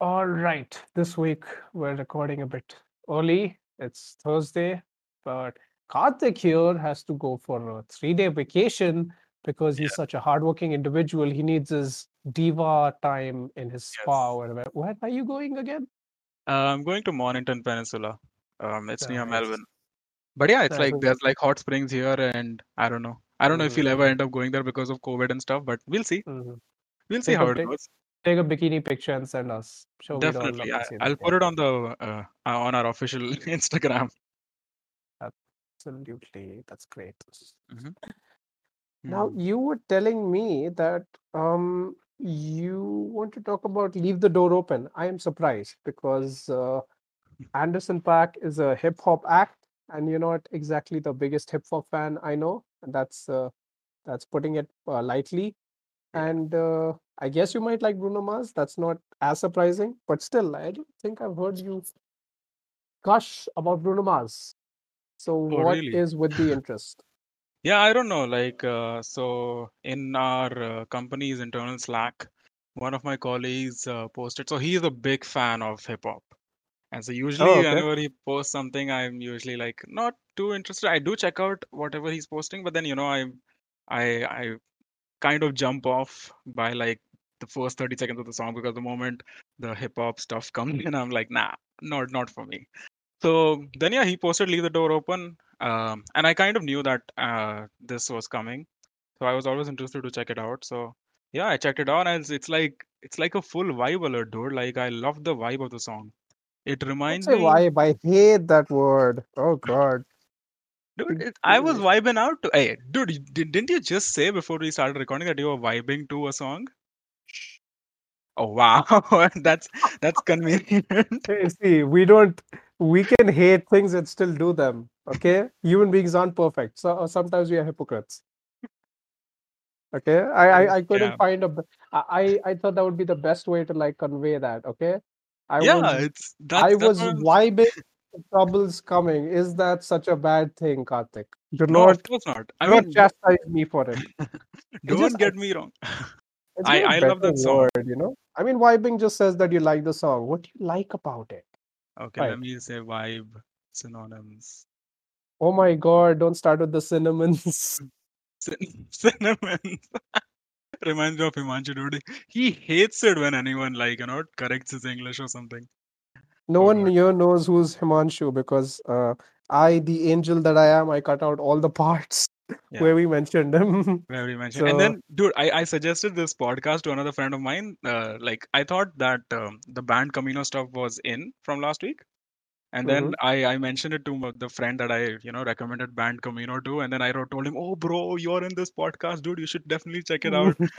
All right. This week we're recording a bit early. It's Thursday, but Karthik here has to go for a three day vacation because he's Yeah. such a hardworking individual. He needs his diva time in his spa Yes. or whatever. Where are you going again? Uh, I'm going to Mornington Peninsula. Um, it's near Melbourne. But yeah, it's Nice. like there's like hot springs here, and I don't know. I don't know if we'll ever Mhm, end up going there because of COVID and stuff, but we'll see. mhm. We'll see Take how it take, goes. Take a bikini picture and send us. Sure, Definitely. I, I'll put it on the uh, uh, on our official Instagram. absolutely. That's great. hmm Now, Hmm. you were telling me that um, you want to talk about Leave the Door Open. I am surprised because uh, Anderson Paak is a hip hop act, and you're not exactly the biggest hip hop fan I know. And that's uh, that's putting it uh, lightly. And uh, I guess you might like Bruno Mars. That's not as surprising, but still, I don't think I've heard you gush about Bruno Mars. So, Oh, what really? is with the interest? Yeah, I don't know. Like, uh, so in our uh, company's internal Slack, one of my colleagues uh, posted. So he's a big fan of hip hop. And so Oh, usually okay. whenever he posts something, I'm usually like not too interested. I do check out whatever he's posting, but then you know, I I I kind of jump off by like the first 30 seconds of the song because the moment the hip hop stuff comes in, I'm like, nah, not not for me. So then yeah, he posted Leave the Door Open. Um, and I kind of knew that uh, this was coming. So I was always interested to check it out. So yeah, I checked it out and it's, it's like it's like a full vibe alert, dude. Like I love the vibe of the song. It reminds me vibe. I hate that word. Oh God. Dude, It- I was vibing out to. Hey, dude, didn't you just say before we started recording that you were vibing to a song? Oh wow, that's that's convenient. Hey, see, we don't. We can hate things and still do them. Okay, human beings aren't perfect. So uh, sometimes we are hypocrites. Okay, I I, I couldn't Yeah, find a. I I thought that would be the best way to like convey that. Okay, I yeah, was it's I that's that's was vibing. Troubles coming. Is that such a bad thing, Karthik? Do No, of not course not. I do not mean, d- chastise me for it. It don't get me wrong. I I love that song. word, you know. I mean, vibing just says that you like the song. What do you like about it? Okay, Right. let me say vibe synonyms. Oh my God, don't start with the cinnamons. Cin- Cinnamon reminds me of Himanshu dude. He hates it when anyone like you know corrects his English or something. No Oh one God. here knows who's Himanshu because uh, I, the angel that I am, I cut out all the parts Yeah. where we mentioned them. Where we mentioned, and then, dude, I, I suggested this podcast to another friend of mine. Uh, like, I thought that um, the band Camino stuff was in from last week, and then mhm. I, I mentioned it to the friend that I, you know, recommended band Camino to, and then I wrote, told him, "Oh, bro, you're in this podcast, dude. You should definitely check it out."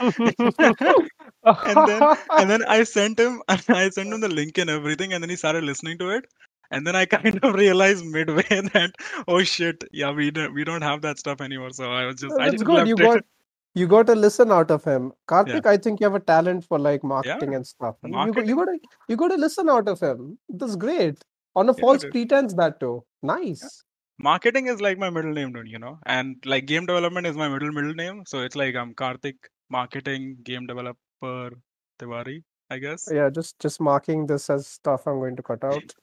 and then, and then I sent him, I sent him the link and everything, and then he started listening to it. And then I kind of realized midway that, oh shit, yeah, we don't, we don't have that stuff anymore. So I was just, oh, I That's just good. You it. got you got to listen out of him. Yeah. Karthik, I think you have a talent for like Yeah. marketing and stuff. I mean, you got you got to you got to listen out of him. That's great. On a Yeah, false pretense, that too. Yeah. Nice. Marketing is like my middle name, dude, you know, and like game development is my middle middle name. So it's like I'm Karthik, marketing, game developer, Tiwari, I guess. Yeah, just just marking this as stuff I'm going to cut out.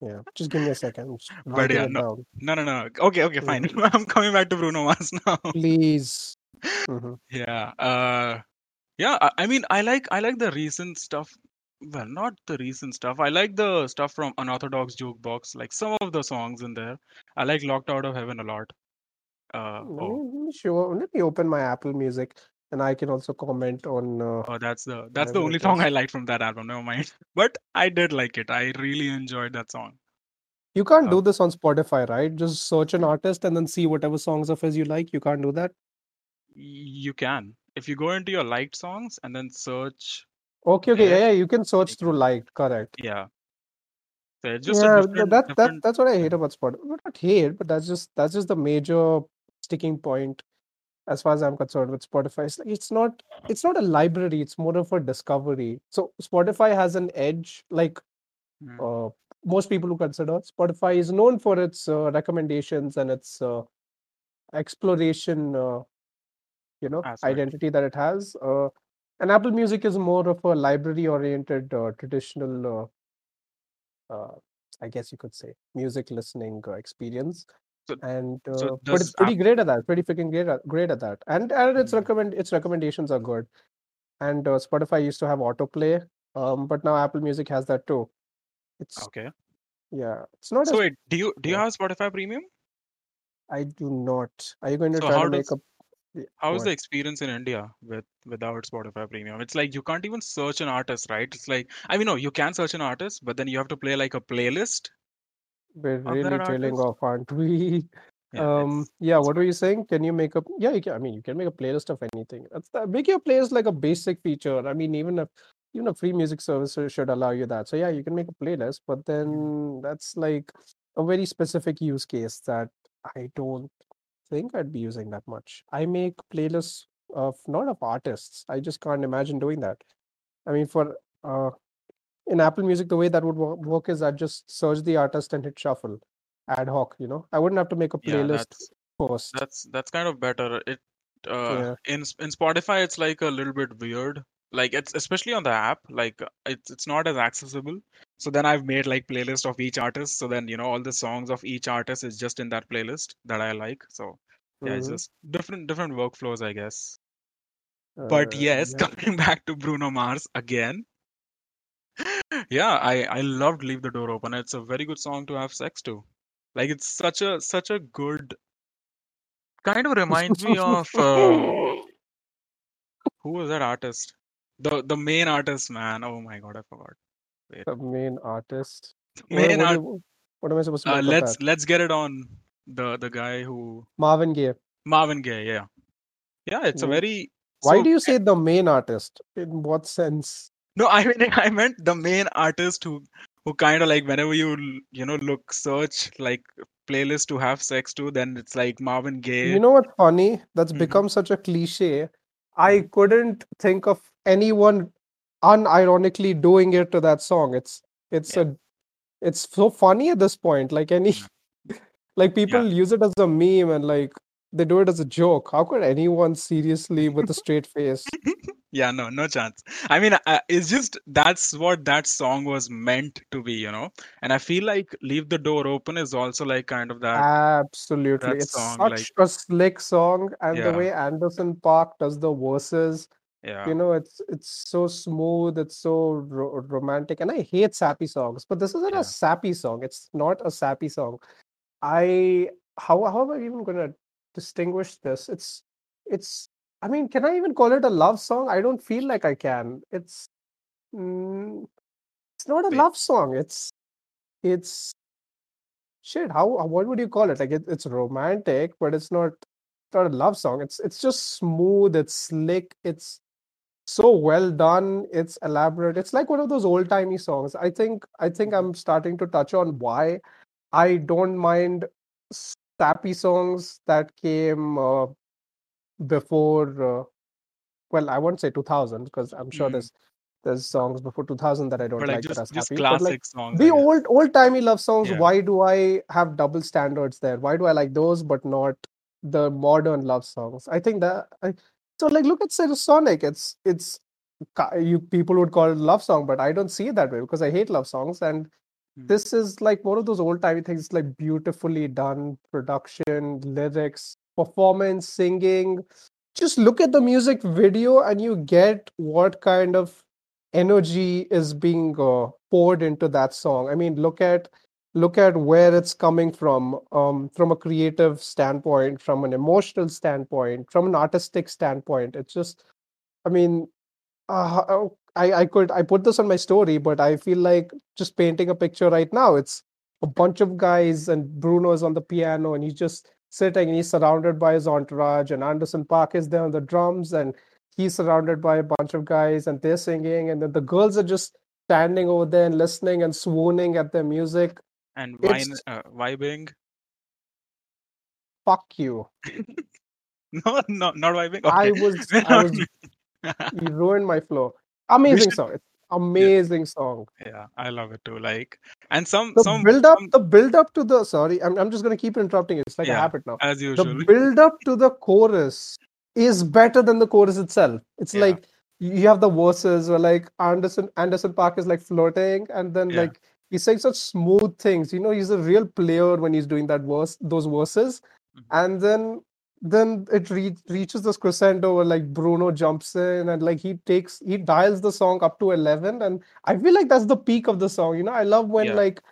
Yeah, just give me a second. But yeah, no, no, no, no. Okay, okay, fine. Mhm. I'm coming back to Bruno Mars now. Please. Mhm. Yeah. Uh, yeah. I, I mean, I like I like the recent stuff. Well, not the recent stuff. I like the stuff from Unorthodox Jukebox. Like some of the songs in there. I like Locked Out of Heaven a lot. Uh, Let me, oh, let me show. Let me open my Apple Music, and I can also comment on uh, oh, that's the that's the only song I liked from that album. Never mind. But I did like it. I really enjoyed that song. You can't Uh, do this on Spotify, right? Just search an artist and then see whatever songs of his you like. You can't do that. you can if you go into your liked songs and then search Okay, okay, yeah, yeah. You can search through liked. Correct. yeah. So just Yeah, different that that that's what I hate about Spotify. Not hate, but that's just that's just the major sticking point as far as I'm concerned with Spotify. It's like it's not it's not a library. It's more of a discovery. So Spotify has an edge. Like Mm. uh, most people who consider Spotify is known for its uh, recommendations and its uh, exploration. Uh, you know, Aspect. identity that it has. Uh, and Apple Music is more of a library-oriented, uh, traditional, uh, uh, I guess you could say, music listening uh, experience. So- And so uh, but it's pretty great at that. Pretty freaking great at, great at that. And and its Mm. recommend its recommendations are good. And uh, Spotify used to have autoplay, um, but now Apple Music has that too. It's Okay. yeah, it's not So as wait, do you do you Yeah. have Spotify Premium? I do not. Are you going to So try to make does- up? How is what? the experience in India with without Spotify Premium? It's like you can't even search an artist, right? It's like I mean, no, you can search an artist, but then you have to play like a playlist. We're really trailing off, aren't we? Yeah, Um, it's yeah, it's what were you saying? Can you make a yeah, you can, I mean you can make a playlist of anything. That's the, make your playlist like a basic feature. I mean, even if even a free music service should allow you that. So yeah, you can make a playlist, but then that's like a very specific use case that I don't think I'd be using that much. I make playlists of not of artists. I just can't imagine doing that. I mean, for uh in Apple Music, the way that would work is I'd just search the artist and hit shuffle ad hoc, you know. I wouldn't have to make a yeah, playlist that's first. that's that's kind of better. It uh Yeah. in in Spotify it's like a little bit weird. Like it's especially on the app, like it's it's not as accessible. So then I've made like playlist of each artist. So then you know all the songs of each artist is just in that playlist that I like. So yeah, it's Mhm. just different different workflows, I guess. But Uh, yes, yeah. coming back to Bruno Mars again. Yeah, I I loved Leave the Door Open. It's a very good song to have sex to. Like it's such a such a good kind of reminds me of uh, who was that artist? The the main artist, man. Oh my God, I forgot. Wait. the main artist. The What, main what, art. what am I supposed to Uh, let's that? let's get it on the the guy who Marvin Gaye. Marvin Gaye. Yeah, yeah. It's a very Why so do you say the main artist? In what sense? No. I mean I meant the main artist who who kind of like whenever you you know look search like playlist to have sex to, then it's like Marvin Gaye. You know what's funny? That's Mhm. become such a cliche. I couldn't think of anyone unironically doing it to that song. It's it's Yeah. a it's so funny at this point. Like any like people use it as a meme and like they do it as a joke. How could anyone seriously with a straight face? Yeah, no, no chance. I mean, uh, it's just that's what that song was meant to be, you know. And I feel like "Leave the Door Open" is also like kind of that Absolutely. that It's song, such like a slick song, and the way Anderson Paak does the verses, yeah, you know, it's it's so smooth, it's so ro romantic, and I hate sappy songs, but this isn't yeah. a sappy song. It's not a sappy song. I how how am I even gonna distinguish this? It's it's I mean, can I even call it a love song? I don't feel like I can. It's mm, it's not a love song. It's it's shit. How how- what would you call it? Like it, it's romantic, but it's not not a love song. It's it's just smooth. It's slick. It's so well done. It's elaborate. It's like one of those old timey songs. I think I think Mhm. I'm starting to touch on why I don't mind sappy songs that came uh, before. Uh, well, I won't say 2000 because I'm sure Mm. there's there's songs before 2000 that I don't But like like that just are just sappy. But like songs, the old old timey love songs, Yeah, why do I have double standards there? Why do I like those but not the modern love songs? I think that I, so like look at Sonic. It's it's you people would call it love song, but I don't see it that way because I hate love songs. And Mm. this is like one of those old timey things, like beautifully done production, lyrics, performance, singing. Just look at the music video and you get what kind of energy is being uh, poured into that song. I mean, look at look at where it's coming from, um, from a creative standpoint, from an emotional standpoint, from an artistic standpoint. It's just, I mean, uh, I I could I put this on my story, but I feel like just painting a picture right now. It's a bunch of guys and Bruno is on the piano and he's just sitting he's surrounded by his entourage and Anderson Paak is there on the drums and he's surrounded by a bunch of guys and they're singing and then the girls are just standing over there and listening and swooning at their music. And wine, uh, vibing. fuck you. No, no, not vibing. I was I was you ruined my flow. Amazing should. song. It's Yeah, amazing song. yeah, I love it too. Like, and some The some build up, some. the build up to the sorry, I'm I'm just gonna keep interrupting you. It's like a Yeah, habit now. as The build up to the chorus is better than the chorus itself. It's Yeah. like you have the verses where like Anderson Anderson Paak is like flirting, and then Yeah. like he's saying such smooth things. You know, he's a real player when he's doing that verse, those verses, Mhm. and then then it re- reaches this crescendo where like Bruno jumps in and like he takes he dials the song up to eleven, and I feel like that's the peak of the song. You know, I love when Yeah. like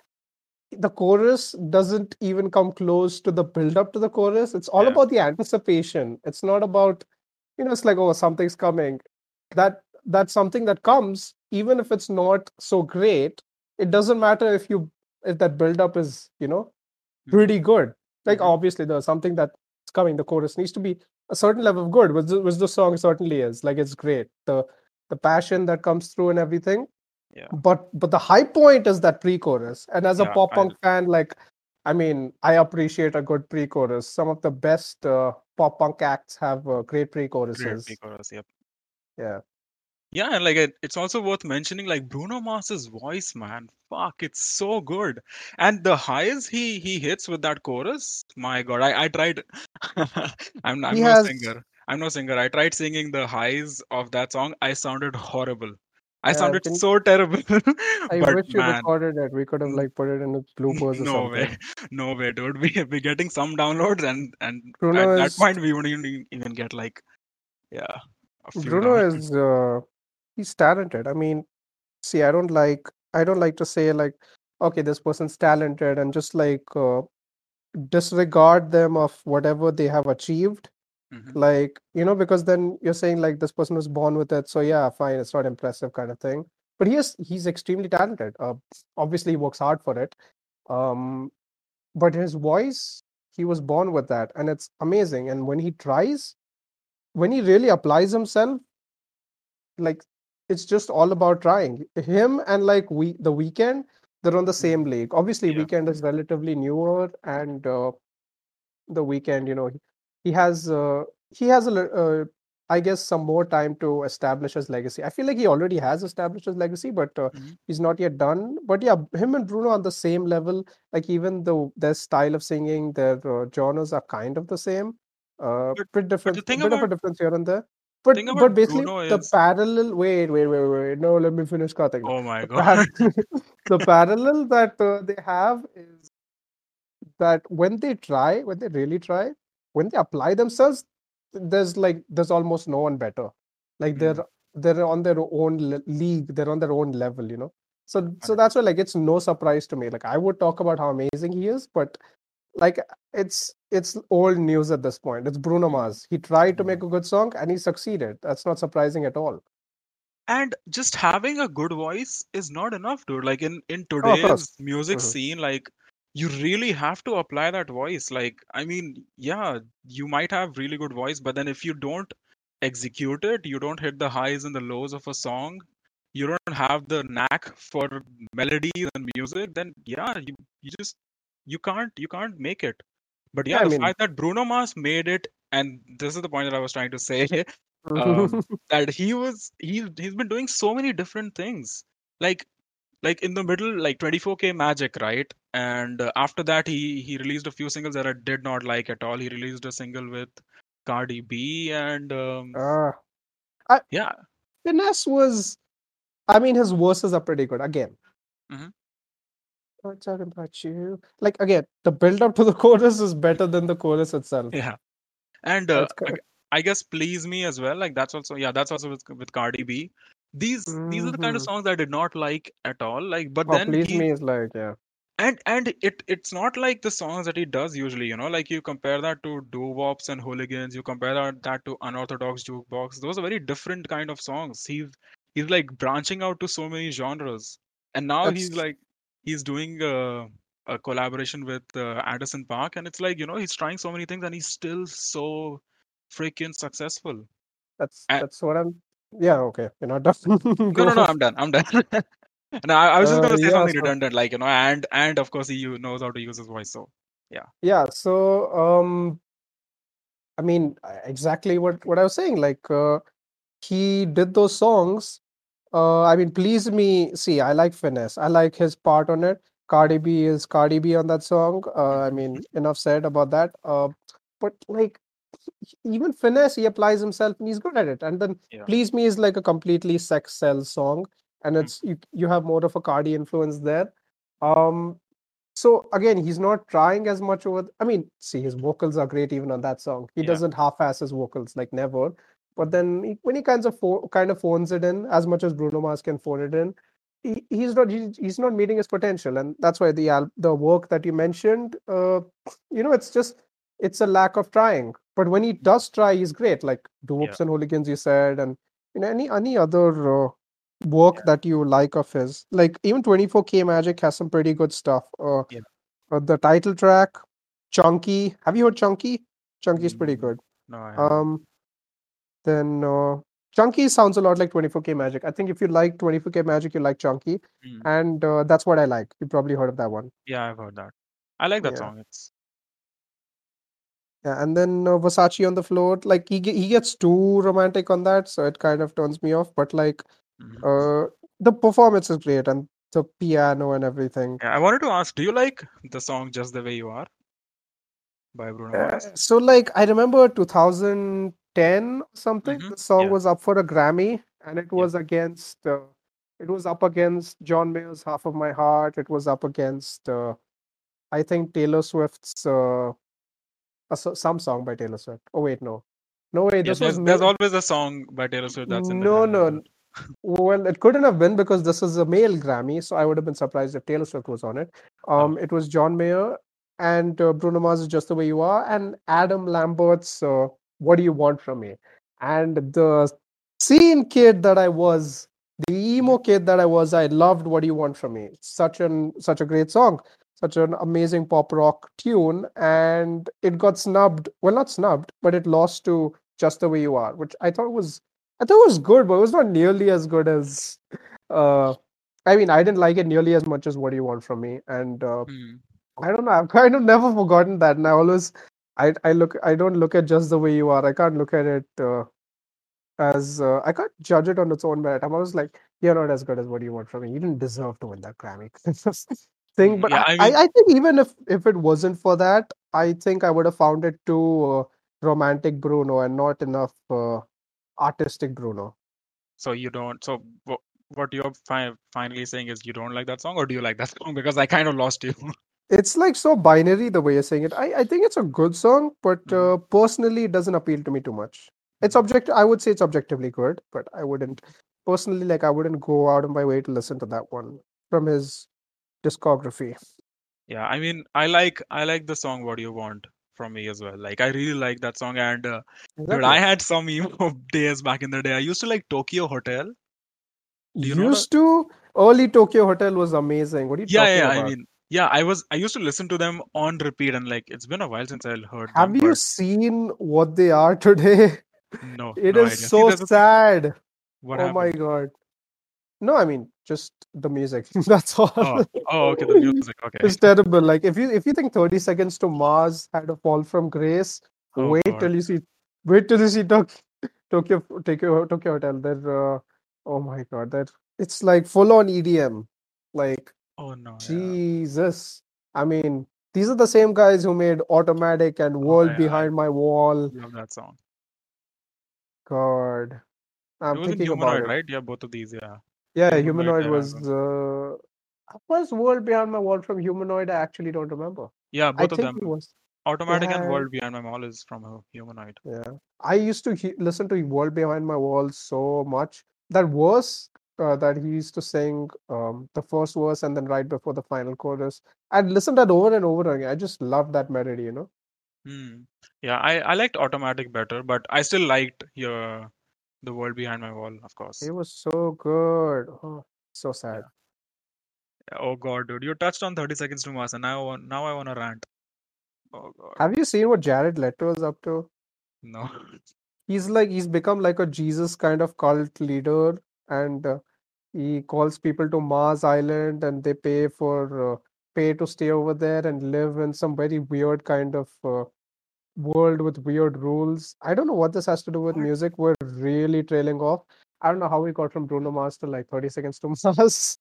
the chorus doesn't even come close to the build up to the chorus. It's all Yeah. about the anticipation. It's not about, you know, it's like, oh, something's coming. That that's something that comes, even if it's not so great. It doesn't matter if you if that build up is, you know, Mhm. pretty good. Like Mhm. obviously there's something that's coming. The chorus needs to be a certain level of good, which the, which the song certainly is. Like it's great. The the passion that comes through and everything Yeah. but but the high point is that pre-chorus and as a Yeah, pop punk fan like i mean i appreciate a good pre-chorus some of the best uh, pop punk acts have uh, great Great pre-choruses pre-chorus, yep. yeah Yeah, and like it, it's also worth mentioning like Bruno Mars's voice, man. Fuck, it's so good. And the highs he he hits with that chorus, my God, I I tried. I'm I'm he no has singer. I'm no singer. I tried singing the highs of that song. I sounded horrible. I uh, sounded so terrible. i But wish you man, recorded it we could have like put it in the bloopers or no way, something no way, dude. We we're getting some downloads, and and bruno at that is point we wouldn't even even get like yeah a few bruno downloads. is uh, he's talented. I mean see i don't like i don't like to say like okay this person's talented and just like uh, disregard them of whatever they have achieved. Mhm. like you know because then you're saying like this person was born with it so yeah fine it's not impressive kind of thing. But he is he's extremely talented. Uh, obviously he works hard for it. Um but his voice he was born with that and it's amazing. And when he tries when he really applies himself like it's just all about trying him and like we the Weeknd they're on the Mhm. same league obviously Yeah. Weeknd is relatively newer and uh, the Weeknd you know he, has uh, he has a uh, i guess some more time to establish his legacy i feel like he already has established his legacy but uh, Mhm. he's not yet done but yeah him and bruno on the same level like even though their style of singing their uh, genres are kind of the same uh But bit different bit of a difference here and there but but basically Bruno the is parallel wait wait wait wait no let me finish Karthik oh my the, God. the parallel that uh, they have is that when they try, when they really try, when they apply themselves, there's like there's almost no one better. Like Mm, they're they're on their own le- league, they're on their own level, you know. So so that's why like it's no surprise to me. Like I would talk about how amazing he is, but like it's it's old news at this point. It's Bruno. Mars. He tried to Mhm. make a good song and he succeeded. That's not surprising at all. And just having a good voice is not enough, dude. Like in in Oh, today's music Mhm. scene, like you really have to apply that voice. Like, I mean, yeah, you might have really good voice, but then if you don't execute it, you don't hit the highs and the lows of a song, you don't have the knack for melodies and music, then yeah, you, you just you can't you can't make it. But Yeah, yeah, I the mean, fact that Bruno Mars made it, and this is the point that I was trying to say, um, that he was he he's been doing so many different things. Like like in the middle, like 24K Magic, right? And uh, after that, he he released a few singles that I did not like at all. He released a single with Cardi B, and um, uh, I, yeah, Finesse was, I mean, his verses are pretty good. Again, Mhm. I'm talking about you. Like again, the build up to the chorus is better than the chorus itself. yeah. And uh, I, guess Please Me as well. Like that's also yeah, that's also with with Cardi B. These these are the kind of Mhm. songs I did not like at all. Like, but Oh, then please he me is like yeah. and and it it's not like the songs that he does usually you know like you compare that to doo-wops and hooligans you compare that, that to unorthodox jukebox those are very different kind of songs he's he's like branching out to so many genres and now he's like he's doing a, a collaboration with uh, Anderson Paak and it's like you know he's trying so many things and he's still so freaking successful that's and, that's what I'm. Yeah, okay. You're not done. no no no. I'm done I'm done and I, I was just Uh, gonna say yeah. something So redundant like you know and and of course he knows how to use his voice so yeah yeah. So um, I mean, uh, exactly what what I was saying. Like uh, he did those songs. Uh, I mean, please me. See, I like finesse. I like his part on it. Cardi B is Cardi B on that song. Uh, I mean, enough said about that. Uh, but like even finesse he applies himself and he's good at it. And then Yeah. Please Me is like a completely sex cell song, and Mm. it's you, you have more of a Cardi influence there. Um, so again, he's not trying as much over. I mean, see, his vocals are great even on that song. He Yeah. doesn't half-ass his vocals like never. But then when he kinds of pho- kind of phones it in as much as Bruno Mars can phone it in, he, he's not he, he's not meeting his potential, and that's why the al- the work that you mentioned, uh, you know, it's just it's a lack of trying. But when he does try, he's great. Like Doo-Wops and Hooligans, you said, and you know any any other uh, work Yeah. that you like of his. Like even 24K Magic has some pretty good stuff. Uh, Yeah. uh, the title track, Chunky. Have you heard Chunky? Chunky's pretty Mm, good. No, I haven't. Um, then uh, Chunky sounds a lot like 24K Magic. I think if you like 24K Magic, you like Chunky, mm. and uh, that's what I like. You probably heard of that one. Yeah, I've heard that. I like that yeah. song. It's yeah, and then uh, Versace on the floor, like he he gets too romantic on that, so it kind of turns me off. But like, mm-hmm. uh, the performance is great and the piano and everything. Yeah, I wanted to ask, do you like the song "Just the Way You Are" by Bruno uh, Mars? So like, I remember 2000 10 something mm-hmm. the song yeah. was up for a grammy and it was yeah. against uh, it was up against john mayer's half of my heart it was up against uh, i think taylor swift's uh, some song by taylor swift oh wait no no way yeah, there's, there's always a song by taylor swift that's in no no well it couldn't have been because this is a male grammy so i would have been surprised if taylor swift was on it oh. um, oh. it was john mayer and uh, bruno mars is just the way you are and adam lambert's uh, what Do You Want from Me? And the scene kid that I was, the emo kid that I was, I loved What Do You Want from Me? Such an such a great song, such an amazing pop rock tune, and it got snubbed. Well, not snubbed, but it lost to Just the Way You Are, which I thought was I thought was good, but it was not nearly as good as. Uh, I mean, I didn't like it nearly as much as What Do You Want from Me, and uh, Hmm. I don't know. I've kind of never forgotten that, and I always, I I look, I don't look at just the way you are. I can't look at it uh, as uh, I can't judge it on its own merit. I'm always like, you're not as good as What You Want from Me. You didn't deserve to win that Grammy thing. But yeah, I, I I, I think even if if it wasn't for that, I think I would have found it too uh, romantic Bruno and not enough uh, artistic Bruno. So you don't. So what you're fi finally saying is you don't like that song, or do you like that song? Because I kind of lost you. It's like so binary the way you're saying it. I, I think it's a good song, but Mhm. uh, personally, it doesn't appeal to me too much. It's object. I would say it's objectively good, but I wouldn't personally like. I wouldn't go out of my way to listen to that one from his discography. Yeah, I mean, I like I like the song "What Do You Want" from me as well. Like I really like that song, and uh, dude, I had some emo days back in the day. I used to like Tokyo Hotel. do you Used to early Tokyo Hotel was amazing. What are you Yeah, yeah. about? I mean, yeah. I was I used to listen to them on repeat, and like it's been a while since I heard Have them. you but seen what they are today? no, It no is idea. See, so a- sad. What oh my god. No, I mean just the music. That's all. Oh, oh, okay. The music. Okay. It's terrible. Like if you if you think 30 Seconds to Mars had a fall from grace, Oh, wait God. till you see wait till you see Tokyo Tokyo Tokyo, Tokyo Hotel. They're uh, oh my god, that it's like full on EDM. Like Oh no. Yeah. Jesus. I mean, these are the same guys who made Automatic and World Oh, yeah, I- Behind My Wall. Love that song. God. I'm thinking about Humanoid, it. right? Yeah, both of these. Yeah. Yeah, Humanoid Humanoid was uh was World Behind My Wall from Humanoid? I actually don't remember. Yeah, I both of think them. it was. Automatic and World Behind My Wall is from a Humanoid. Yeah, I used to he- listen to World Behind My Wall so much. That verse uh, that he used to sing, um, the first verse and then right before the final chorus, I'd listen that over and over again. I just loved that melody, you know. Hmm. Yeah, I, I liked Automatic better, but I still liked your The World Behind My Wall, of course. It was so good. Oh, so sad. Oh God, dude, you touched on 30 Seconds to Mars, and now I want, now I want to rant. Oh God, Have you seen what Jared Leto is up to? no. He's like he's become like a Jesus kind of cult leader, and uh, he calls people to Mars Island, and they pay for uh, pay to stay over there and live in some very weird kind of uh, world with weird rules. I don't know what this has to do with music. We're really trailing off. I don't know how we got from Bruno Mars to like 30 Seconds to Mars.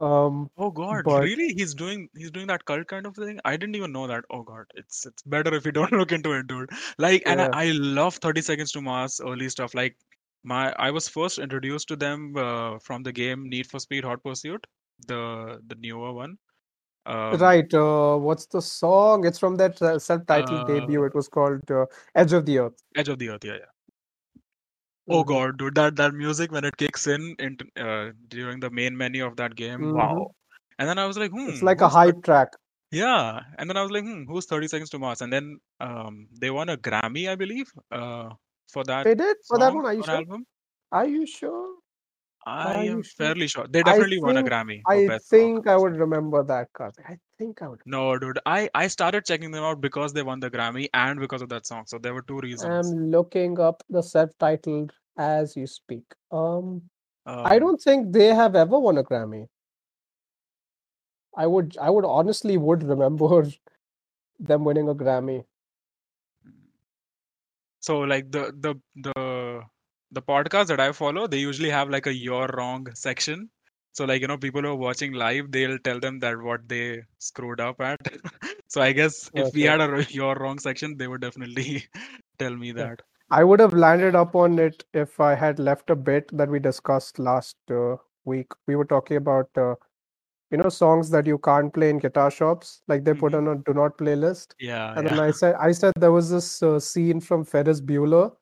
Um, Oh God, but really? He's doing he's doing that cult kind of thing. I didn't even know that. Oh God, it's it's better if you don't look into it, dude. Like, and I, I love 30 Seconds to Mars early stuff. Like my I was first introduced to them uh, from the game Need for Speed Hot Pursuit, the the newer one. Um, right. Uh, what's the song? It's from that uh, self-titled debut. uh, It was called uh, Edge of the Earth. Edge of the Earth, yeah, yeah. Oh hmm God, dude, that that music when it kicks in into, uh, during the main menu of that game, hmm wow. And then I was like, hmm. It's like a hype track. Yeah, and then I was like, hmm, who's 30 Seconds to Mars? And then um, they won a Grammy, I believe, uh, for that They did for that one. Are you sure? album. Are you sure? I Are am fairly sure. They I definitely won a Grammy I think I would remember that, Karthik. I think I would. No, dude, I I started checking them out because they won the Grammy and because of that song. So there were two reasons. I'm looking up the self-titled as you speak. Um, I Um, don't think they have ever won a Grammy. I would I would honestly would remember them winning a Grammy. So like the the the the podcast that I follow, they usually have like a you're wrong section. So like you know, people who are watching live, they'll tell them that what they screwed up at. so I guess if we had a you're wrong section, they would definitely tell me that. I would have landed up on it if I had left a bit that we discussed last uh, week. We were talking about uh, you know songs that you can't play in guitar shops, like they put hmm on a do not playlist. Yeah, And then I said I said there was this uh, scene from Ferris Bueller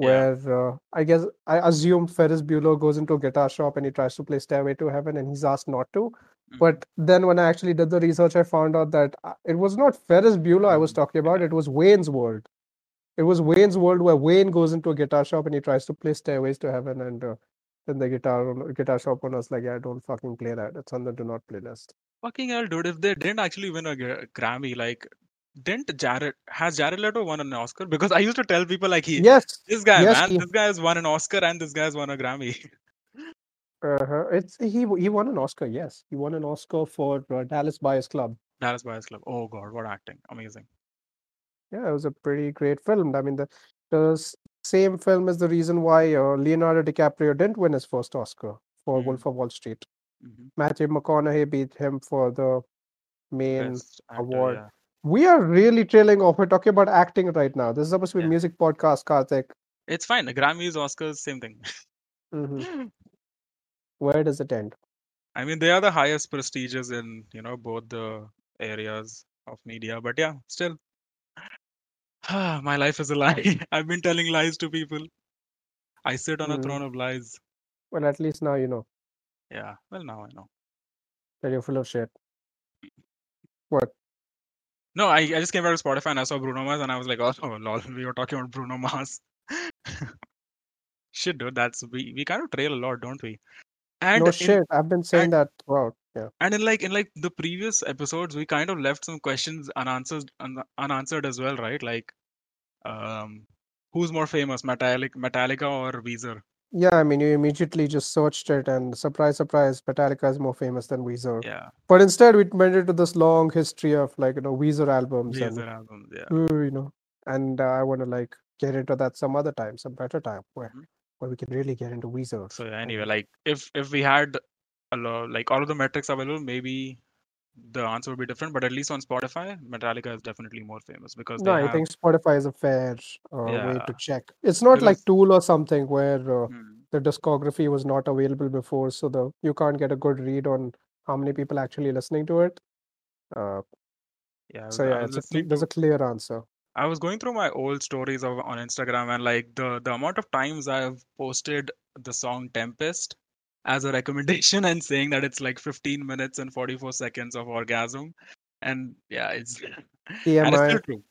yeah. where uh, I guess I assumed Ferris Bueller goes into a guitar shop and he tries to play Stairway to Heaven and he's asked not to. hmm But then when I actually did the research, I found out that uh, it was not Ferris Bueller I was hmm talking about, it was Wayne's World. It was Wayne's World where Wayne goes into a guitar shop and he tries to play Stairways to Heaven and uh, then the guitar guitar shop owner's like, yeah, don't fucking play that. It's on the do not playlist." Fucking hell, dude! If they didn't actually win a Grammy, like, didn't Jared has Jared Leto won an Oscar? Because I used to tell people like he, Yes, this guy, yes, man, he this guy has won an Oscar and this guy has won a Grammy. uh-huh. it's he he won an Oscar. Yes, he won an Oscar for uh, Dallas Buyers Club. Dallas Buyers Club. Oh God, what acting! Amazing. Yeah, it was a pretty great film. I mean, the the same film is the reason why uh, Leonardo DiCaprio didn't win his first Oscar for Mm, Wolf of Wall Street. hmm Matthew McConaughey beat him for the main Best actor, award. yeah. We are really trailing off. We're talking about acting right now. This is supposed to be a music podcast, Karthik. It's fine. The Grammys, Oscars, same thing. hmm Where does it end? I mean, they are the highest prestiges in, you know, both the areas of media. But yeah, still, my life is a lie. I've been telling lies to people. I sit on a Mm. throne of lies. Well, at least now you know Yeah, well, now I know. that you're full of shit. What? No, I, I just came back to Spotify and I saw Bruno Mars and I was like, oh, oh lol, we were talking about Bruno Mars. Shit, dude, that's we we kind of trail a lot, don't we? And No in shit. I've been saying and that throughout. Yeah. and in like in like the previous episodes, we kind of left some questions unanswered un, unanswered as well, right? Like, um, who's more famous, Metallica, Metallica or Weezer? Yeah, I mean, you immediately just searched it, and surprise, surprise, Metallica is more famous than Weezer. Yeah, But instead, we went into this long history of like, you know, Weezer albums and, Weezer albums. Yeah. you know, and uh, I want to like get into that some other time, some better time where Mhm. where we can really get into Weezer. So yeah, anyway, like if if we had lot like all of the metrics available, maybe the answer would be different. But at least on Spotify, Metallica is definitely more famous because no, they I think Spotify is a fair uh, way to check. It's not like Tool or something where uh, hmm, the discography was not available before, so the you can't get a good read on how many people actually listening to it. Uh, yeah, so yeah, it's a there's a clear answer. I was going through my old stories of on Instagram and like the the amount of times I've posted the song Tempest as a recommendation and saying that it's like 15 minutes and 44 seconds of orgasm. And yeah, it's and it's still true.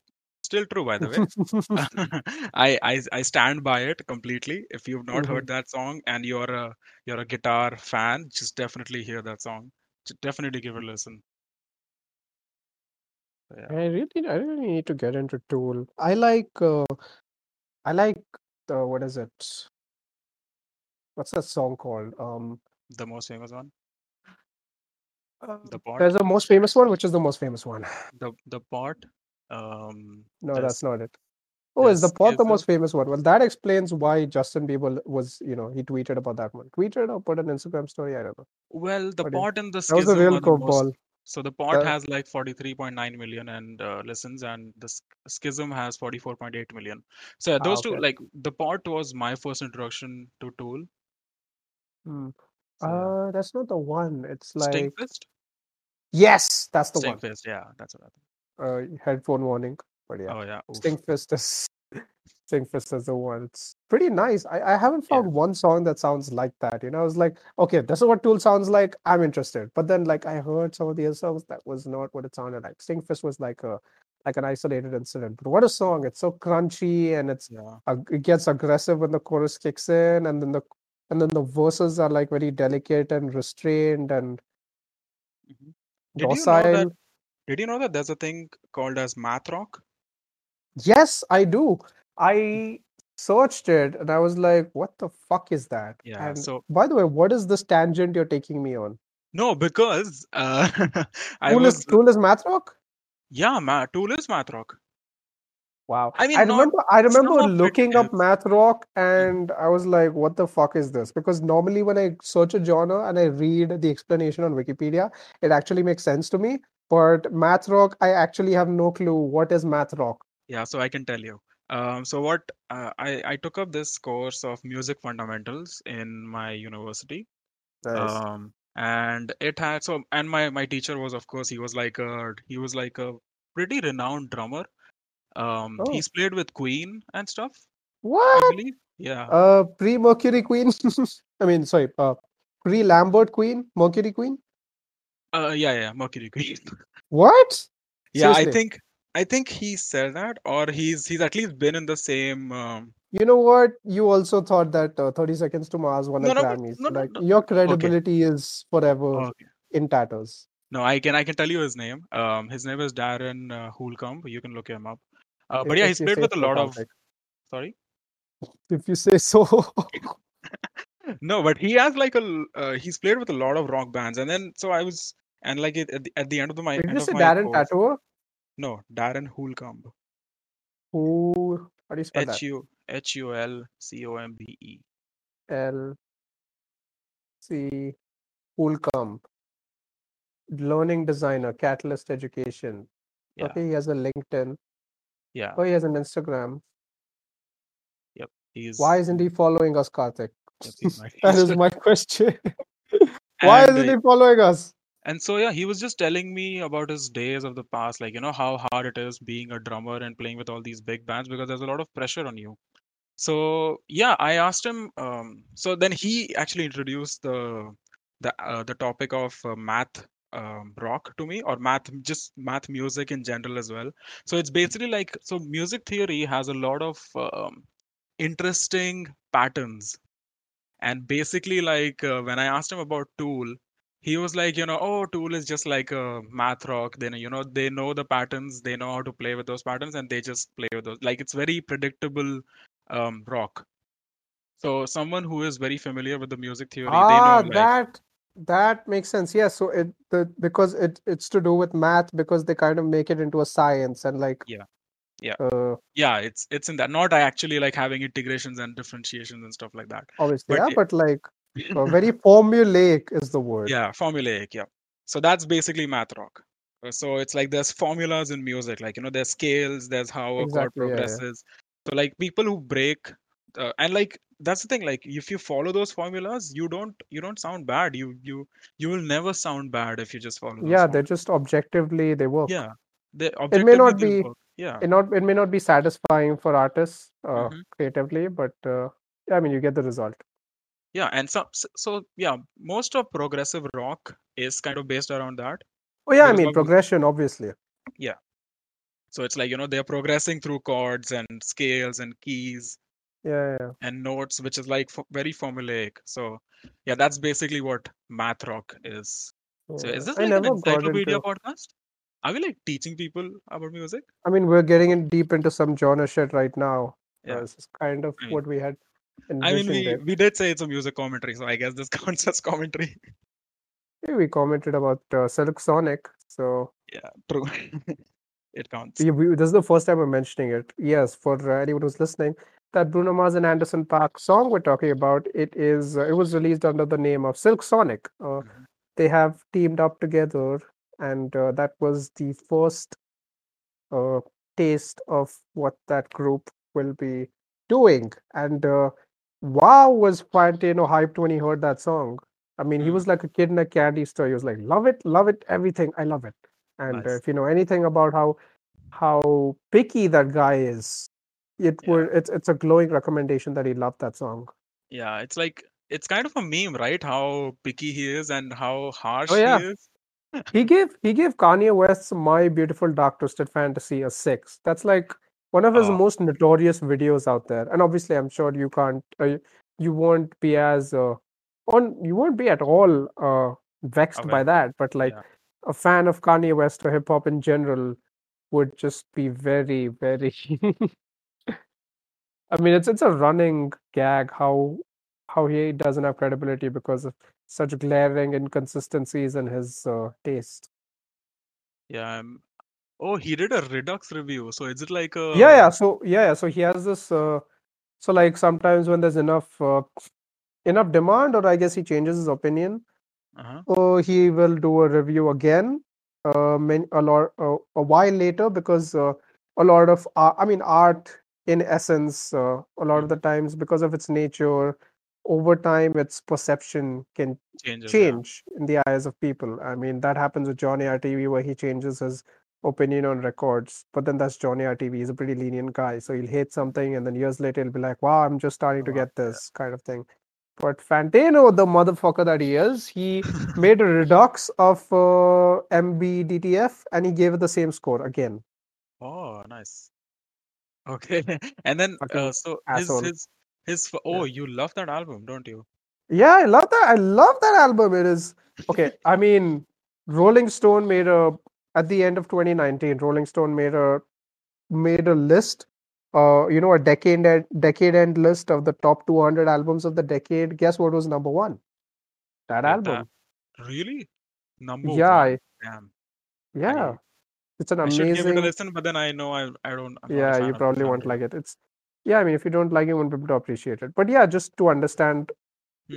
Still true, by the way. I, I I stand by it completely. If you've not Mhm. heard that song and you're a you're a guitar fan, just definitely hear that song. Just definitely give it a listen. Yeah, I really, I really need to get into Tool. I like, uh, I like the what is it? What's that song called? Um, the most famous one, uh, the pot, there's a most famous one. Which is the most famous one? the the pot. Um, No, that's not it. Oh, is the pod the Schism. most famous one? Well, that explains why Justin Bieber was, you know, he tweeted about that one. Tweeted or put an Instagram story? I don't know. Well, the But pot and the that was a real the curveball. So the pot That- has like 43.9 million and uh, listens, and the schism has 44.8 million. So yeah, Ah, those two, like the pot was my first introduction to Tool. Hmm. So. Uh, that's not the one. It's like Stinkfist. yes, that's the one. Stinkfist. Yeah, that's what I think. Uh, headphone warning. But yeah, Oh yeah. oof. Stinkfist is Stinkfist is the one. It's pretty nice. I, I haven't Yeah. found one song that sounds like that. You know, I was like, okay, this is what Tool sounds like. I'm interested. But then like I heard some of the other songs that was not what it sounded like. Stinkfist was like a like an isolated incident. But what a song! It's so crunchy and it's Yeah. ag- it gets aggressive when the chorus kicks in, and then the and then the verses are like very delicate and restrained and Mhm. Did you know docile. that? Did you know that there's a thing called as math rock? Yes, I do. I searched it and I was like, what the fuck is that? Yeah, And so- by the way, what is this tangent you're taking me on? No, because uh, I Tool was is Tool is math rock? yeah, ma Tool is math rock. Wow. I mean, I not- remember I remember of it looking up math rock and I was like, what the fuck is this? Because normally when I search a genre and I read the explanation on Wikipedia, it actually makes sense to me. But math rock, I actually have no clue what is math rock. Yeah, so I can tell you. Um, so what uh, I I took up this course of music fundamentals in my university. Nice. Um, and it had so and my my teacher was of course he was like a he was like a pretty renowned drummer. Um, Oh. he's played with Queen and stuff, What? Yeah. Uh, pre-Mercury Queen. I mean, sorry, uh, pre-Lambert Queen, Mercury Queen. Uh, yeah, yeah, Mercury Queen. What? Yeah, I think I think he said that, or he's he's at least been in the same. Um, You know what? You also thought that uh, 30 Seconds to Mars won a No, no, Grammys. no, no, Like no. your credibility is forever okay. in tatters. No, I can I can tell you his name. Um, his name is Darren uh, Hulcombe. You can look him up. Uh, If- but yeah, he's played with a so, lot of. Karthik. Sorry. If you say so. No, but he has like a uh, he's played with a lot of rock bands, and then so I was and like it, at the at the end of the my Did you say Darren course. Tatoer? No, Darren Hulcombe. Who? How do you spell H that? U H U L C O M B E. L C Woolcomb. Learning designer, Catalyst Education. Yeah, Okay, he has a LinkedIn. Yeah. Oh, he has an Instagram. Yep. He's Why isn't he following us, Karthik? Yep, he's my That is my question. Why And, isn't uh, he following us? And so yeah, he was just telling me about his days of the past, like you know how hard it is being a drummer and playing with all these big bands because there's a lot of pressure on you. So yeah, I asked him. Um, so then he actually introduced the the uh, the topic of uh, math um, rock to me, or math just math music in general as well. So it's basically like so music theory has a lot of um, interesting patterns, and basically like uh, when I asked him about Tool he was like, you know, oh, Tool is just like a math rock. Then, you know, they know the patterns, they know how to play with those patterns, and they just play with those. Like it's very predictable um, rock. So someone who is very familiar with the music theory, they Ah, know like that that makes sense. Yeah, so it the because it it's to do with math because they kind of make it into a science and like Yeah. Yeah. uh yeah, it's it's in that. Not actually like having integrations and differentiations and stuff like that. obviously But yeah, but like uh, very formulaic is the word. Yeah, formulaic. Yeah. So that's basically math rock. Uh, So it's like there's formulas in music, like you know, there's scales, there's how a chord Exactly, yeah, yeah. progresses. So like people who break, uh, and like that's the thing. Like if you follow those formulas, you don't you don't sound bad. You you you will never sound bad if you just follow those. Yeah, they're just objectively they work. Yeah. They It may not be work. Yeah. it not it may not be satisfying for artists uh Mhm. creatively, but uh I mean you get the result. Yeah, and so so yeah, most of progressive rock is kind of based around that. Oh yeah, I mean progression, obviously. Yeah. So it's like, you know, they're progressing through chords and scales and keys Yeah, yeah. and notes, which is like fo- very formulaic. So yeah, that's basically what math rock is. So is this I like an encyclopedia into podcast? Are we like teaching people about music? I mean we're getting in deep into some genre shit right now. Yeah. Uh, this is kind of I mean- what we had I mean, we, we did say it's a music commentary, so I guess this counts as commentary. Yeah, we commented about uh, Silk Sonic, so Yeah, true. it counts. We, we, this is the first time I'm mentioning it. Yes, for uh, anyone who's listening, that Bruno Mars and Anderson Paak song we're talking about, it is uh, it was released under the name of Silk Sonic. Uh, Mhm. They have teamed up together, and uh, that was the first uh, taste of what that group will be doing. And uh, wow, was Fantano hyped when he heard that song. I mean, he Mm. was like a kid in a candy store. He was like, "Love it, love it, everything. I love it." And uh, Nice. if you know anything about how how picky that guy is, it Yeah. would it's it's a glowing recommendation that he loved that song. Yeah, it's like it's kind of a meme, right? How picky he is and how harsh Oh yeah, he is. he gave he gave Kanye West's "My Beautiful Dark Twisted Fantasy" a six. That's like one of his Oh, most notorious videos out there. And obviously, I'm sure you can't uh, you won't be as uh, on you won't be at all uh, vexed by that. But like Yeah. a fan of Kanye West or hip hop in general would just be very very. I mean, it's it's a running gag how how he doesn't have credibility because of such glaring inconsistencies in his uh, taste. Yeah. I'm... Oh, he did a Redux review. So is it like a Yeah, yeah. So yeah, yeah. So he has this. Uh, so like sometimes when there's enough uh, enough demand, or I guess he changes his opinion, uh-huh. uh, he will do a review again. Uh, many, a lot uh, a while later because uh, a lot of art, I mean art in essence, uh, a lot of the Mhm. times because of its nature, over time its perception can Changes, yeah. change in the eyes of people. I mean that happens with Johnny RTV where he changes his opinion on records, but then that's Johnny RTV. He's a pretty lenient guy, so he'll hate something and then years later he'll be like, "Wow, I'm just starting to get yeah. this kind of thing." But Fantano, the motherfucker that he is, he made a redux of uh, MBDTF and he gave it the same score again. Oh, nice. Okay. And then Fucking uh so his asshole. his his f- oh, you love that album, don't you? Yeah, I love that. I love that album. It is okay. I mean, Rolling Stone made a at the end of 2019. Rolling Stone made a made a list. Uh, you know, a decade end decade end list of the top 200 albums of the decade. Guess what was number one? That Like that. album. Really? Number Yeah, one? I- Damn. yeah. I It's an I should give it a listen, but then I know I I don't I'm Yeah, you probably won't like it. It's yeah. I mean, if you don't like it, you won't be able to appreciate it. But yeah, just to understand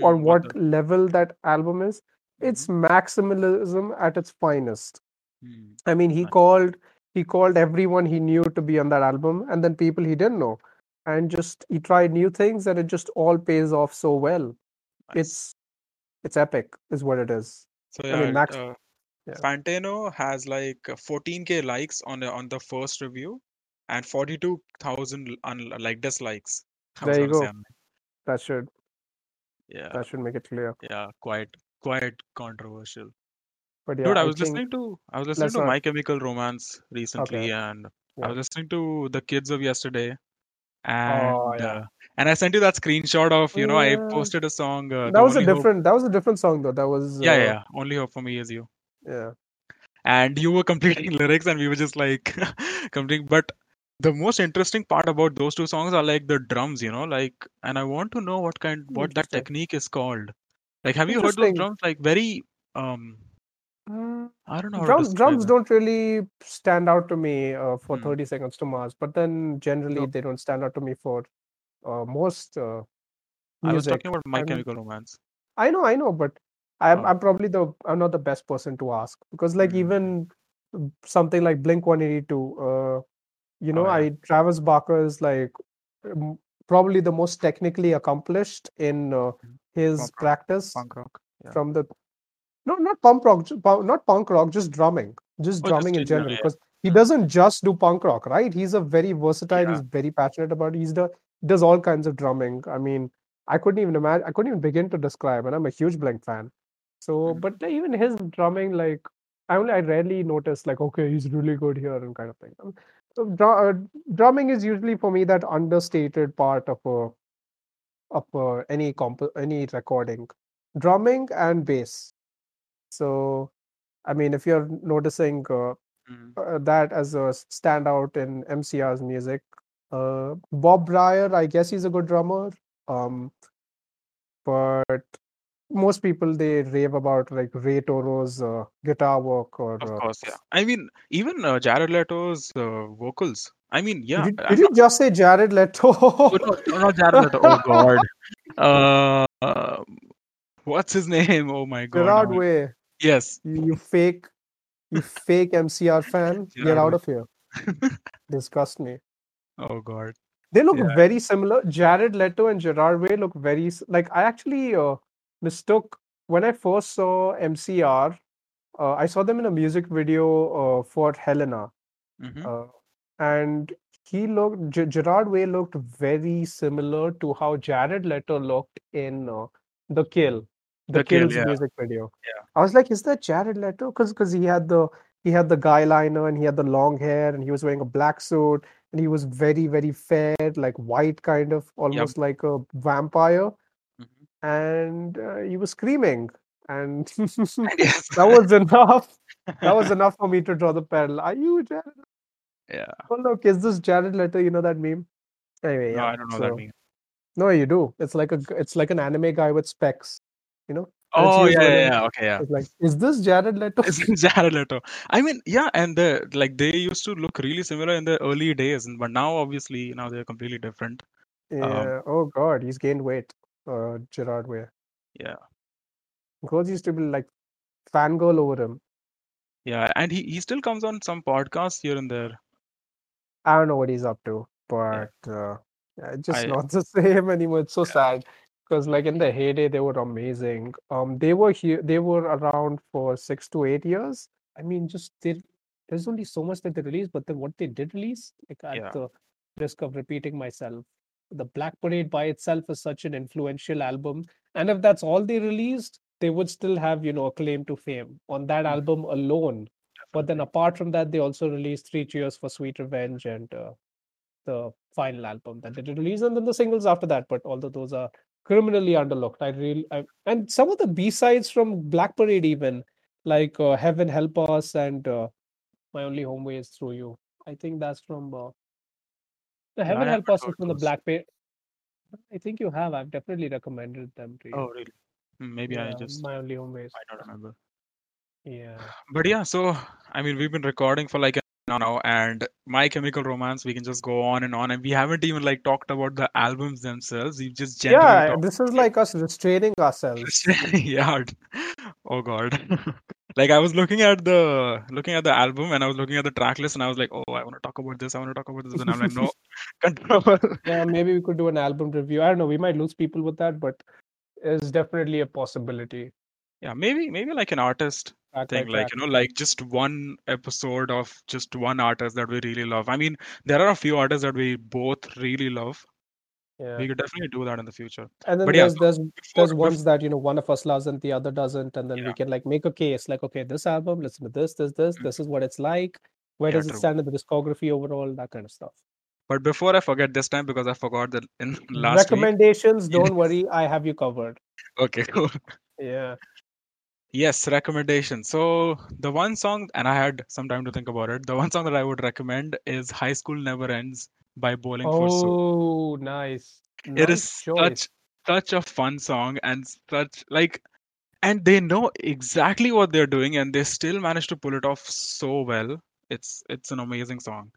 on Hmm, what what the level that album is, it's Mhm. maximalism at its finest. Hmm, I mean, he nice. called he called everyone he knew to be on that album, and then people he didn't know, and just he tried new things, and it just all pays off so well. Nice. It's it's epic, is what it is. So I yeah, mean, Max. uh, Yeah. Fantano has like uh, 14k likes on the, on the first review and 42,000 un, like dislikes. There you go. That should yeah, that should make it clear. yeah, quite quite controversial. But yeah, Dude, I I was listening to I was listening to not. My Chemical Romance recently, Okay. and I was listening to The Kids of Yesterday, Oh and yeah. uh, and I sent you that screenshot of you know I posted a song, uh, That was a Only Hope. different. That was a different song though. That was. Yeah, yeah, Uh, yeah. Only Hope for Me is You. Yeah. and you were completing lyrics and we were just like completing but the most interesting part about those two songs are like the drums you know like and i want to know what kind what that technique is called. Like have you heard those drums? Like very um Mm, i don't know Drums, drums it. don't really stand out to me uh, for Hmm. 30 Seconds to Mars, but then generally no they don't stand out to me for uh, most uh, i was talking about my And chemical romance. I know, I know, but I'm I'm probably the I'm not the best person to ask because like mm. even something like Blink 182, uh, you know, oh yeah I Travis Barker is like probably the most technically accomplished in uh, Mhm. his punk practice punk rock. Yeah. from the no not punk rock not punk rock just drumming just oh drumming in in general general yeah. because he Hmm. doesn't just do punk rock right? He's a very versatile he's very passionate about it. he's the he does all kinds of drumming. I mean i couldn't even imagine i couldn't even begin to describe and i'm a huge blink fan so Mhm. but even his drumming like i only i rarely notice like okay he's really good here and kind of thing Um, so dru- uh, drumming is usually for me that understated part of a of uh, any comp any recording drumming and bass so I mean, if you're noticing uh, Mm. uh, that as a s- standout in MCR's music, uh, Bob Bryar, I guess he's a good drummer. Um, but most people they rave about like Ray Toro's uh, guitar work or Of uh, course, yeah. I mean, even uh, Jared Leto's uh, vocals. I mean, did yeah. you, did you not. just say Jared Leto? Oh, no, no, not Jared Leto. Oh God. Uh, what's his name? Oh my God. Gerard now Way, Yes, you, you fake, you fake MCR fan. Get out Way. of here. Disgust me. Oh God. They look Yeah. very similar. Jared Leto and Gerard Way look very like I actually uh, mistook when I first saw MCR. Uh, I saw them in a music video uh, for Helena, hmm uh, and he looked G- Gerard Way looked very similar to how Jared Leto looked in uh, The Kill, The The Kill, Kill's yeah. music video. Yeah. I was like, is that Jared Leto? Because because he had the he had the guy liner and he had the long hair and he was wearing a black suit and he was very very fair, like white kind of, almost like a vampire. And uh, he was screaming, and that was enough. That was enough for me to draw the parallel. Are you Jared? Yeah. Oh look, is this Jared Leto You know that meme? Anyway, No, yeah. I don't know that So means. no, you do. It's like a it's like an anime guy with specs. You know? Oh yeah, yeah, yeah. Okay, yeah. It's like, is this Jared Leto? It's Jared Leto. I mean, yeah, and the like they used to look really similar in the early days, but now obviously now they're completely different. Yeah. Oh God, he's gained weight. Uh, Gerard Way. Yeah, Girls used to be like fangirl over him. yeah, and he he still comes on some podcasts here and there. I don't know what he's up to, but uh, yeah, it's just I- not the same anymore. It's so sad because, like in the heyday, they were amazing. Um, they were here. They were around for six to eight years. I mean, just they, there's only so much that they released, but then what they did release, like at Yeah. the risk of repeating myself, the Black Parade by itself is such an influential album, and if that's all they released, they would still have you know a claim to fame on that Mhm. album alone. But then apart from that, they also released Three Cheers for Sweet Revenge and uh, the final album that they did release, and then the singles after that. But although those are criminally underlooked, I really I, and some of the B sides from Black Parade even like uh, Heaven Help Us and uh, My Only Home Way is Through You. I think that's from uh, the Yeah, I Heaven Help haven't Us is heard from the those. Black Parade. I think you have. I've definitely recommended them to you. Oh, really? Hmm, Maybe I Yeah, just My Only Home Way I don't remember. Yeah. But yeah, so I mean, we've been recording for like an hour now, and My Chemical Romance, we can just go on and on, and we haven't even like talked about the albums themselves. We've just generally Yeah, talked this is like us restraining ourselves. yeah. Oh God. Like I was looking at the looking at the album and I was looking at the track list and I was like, oh, I want to talk about this. I want to talk about this. And I'm like, no, control. Yeah, maybe we could do an album review. I don't know. We might lose people with that, but it's definitely a possibility. Yeah, maybe maybe like an artist by thing, like you know, like just one episode of just one artist that we really love. I mean, there are a few artists that we both really love. Yeah. We could definitely do that in the future. And then But yeah, there's so there's before, there's ones that you know one of us loves and the other doesn't, and then we can like make a case like, okay, this album, listen to this, this, this, mm, this is what it's like. Where yeah, does it true. stand in the discography overall? That kind of stuff. But before I forget this time because I forgot that in mm, last. Recommendations, Yeah. don't worry, I have you covered. Okay, cool. Yeah. Yes, recommendation. So the one song, and I had some time to think about it. The one song that I would recommend is "High School Never Ends" by Bowling for Soup. Oh, nice. It is choice. such such a fun song and such like, and they know exactly what they're doing, and they still manage to pull it off so well. It's it's an amazing song.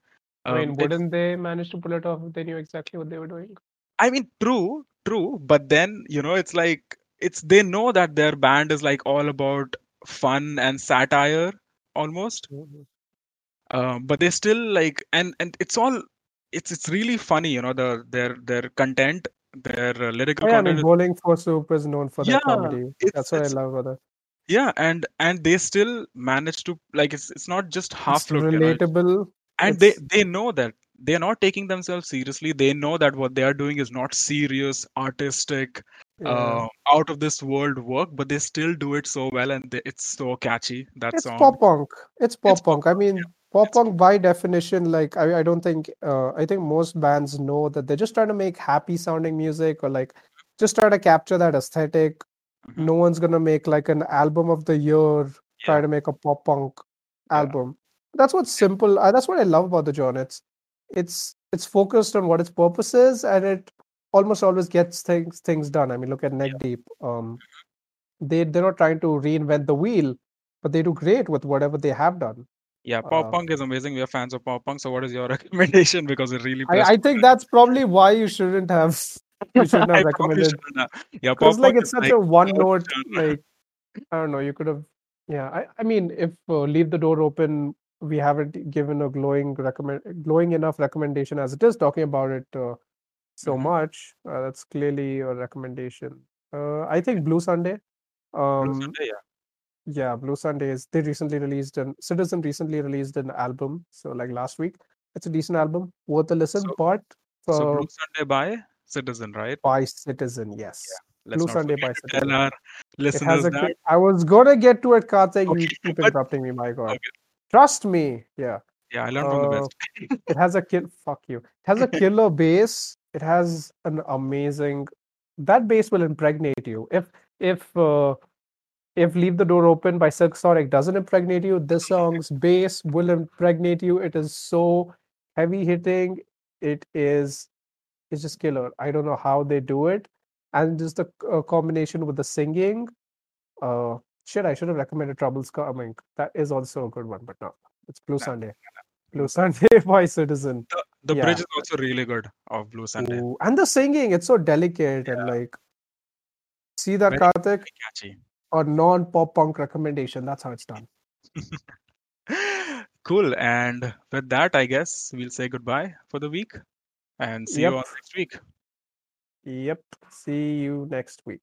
I mean, Um, it's wouldn't they manage to pull it off if they knew exactly what they were doing? I mean, true, true, but then you know, it's like it's they know that their band is like all about fun and satire almost. Mhm. um, but they still like and and it's all it's it's really funny you know the their their content their uh, Oh lyrical yeah, I content mean, is Bowling for Soup is known for their yeah comedy. it's That's what I it's love about it. yeah and and they still manage to like it's it's not just half It's looked you know it's, relatable. And they It's they know that they're not taking themselves seriously they know that what they are doing is not serious artistic yeah. uh out of this world work but they still do it so well and they, it's so catchy that It's song pop punk. It's pop punk. I punk yeah mean, pop it's punk by definition, like I, I don't think uh, I think most bands know that they're just trying to make happy sounding music or like just try to capture that aesthetic. hmm No one's gonna make like an album of the year, try yeah to make a pop punk album. That's what's simple. Uh, that's what I love about the genre. It's it's it's focused on what its purpose is, and it almost always gets things things done. I mean, look at Neck yeah Deep. Um, they they're not trying to reinvent the wheel, but they do great with whatever they have done. Yeah, pop Uh, punk is amazing. We are fans of pop punk. So what is your recommendation? Because it really I, I think that's probably why you shouldn't have you shouldn't have recommended shouldn't have. Yeah, because like it's such like a one note like I don't know you could have yeah I, I mean if uh, leave the door open we haven't given a glowing recommend glowing enough recommendation as it is talking about it uh, so Mhm. much uh, that's clearly a recommendation uh, I think Blue Sunday Blue um Sunday, yeah. yeah Blue Sunday is they recently released an Citizen recently released an album so like last week it's a decent album worth a listen So but so uh, Blue Sunday by Citizen, right? by Citizen yes Let's Blue Sunday by tell Citizen It has listeners a. that. ki- I was gonna get to it, Karthik. You keep interrupting me. My God, okay. Trust me. Yeah. Yeah, I learned from the Uh, best. it has a kill. Fuck you. It has a killer bass. It has an amazing. That bass will impregnate you. If if uh, if Leave the Door Open by Silk Sonic doesn't impregnate you, this song's bass will impregnate you. It is so heavy hitting. It is it's just killer. I don't know how they do it, and just the uh, combination with the singing. Uh, shit, I should have recommended Troubles Coming. That is also a good one, but no, it's Blue Nah, Sunday. Blue Blue Sunday by Citizen. The the Yeah. bridge is also really good of Blue Sunday. Ooh, and the singing, it's so delicate and like. See that, Very, Karthik? very catchy. A non-pop punk recommendation. That's how it's done. Cool. And with that, I guess we'll say goodbye for the week and see you all next week. Yep. See you next week.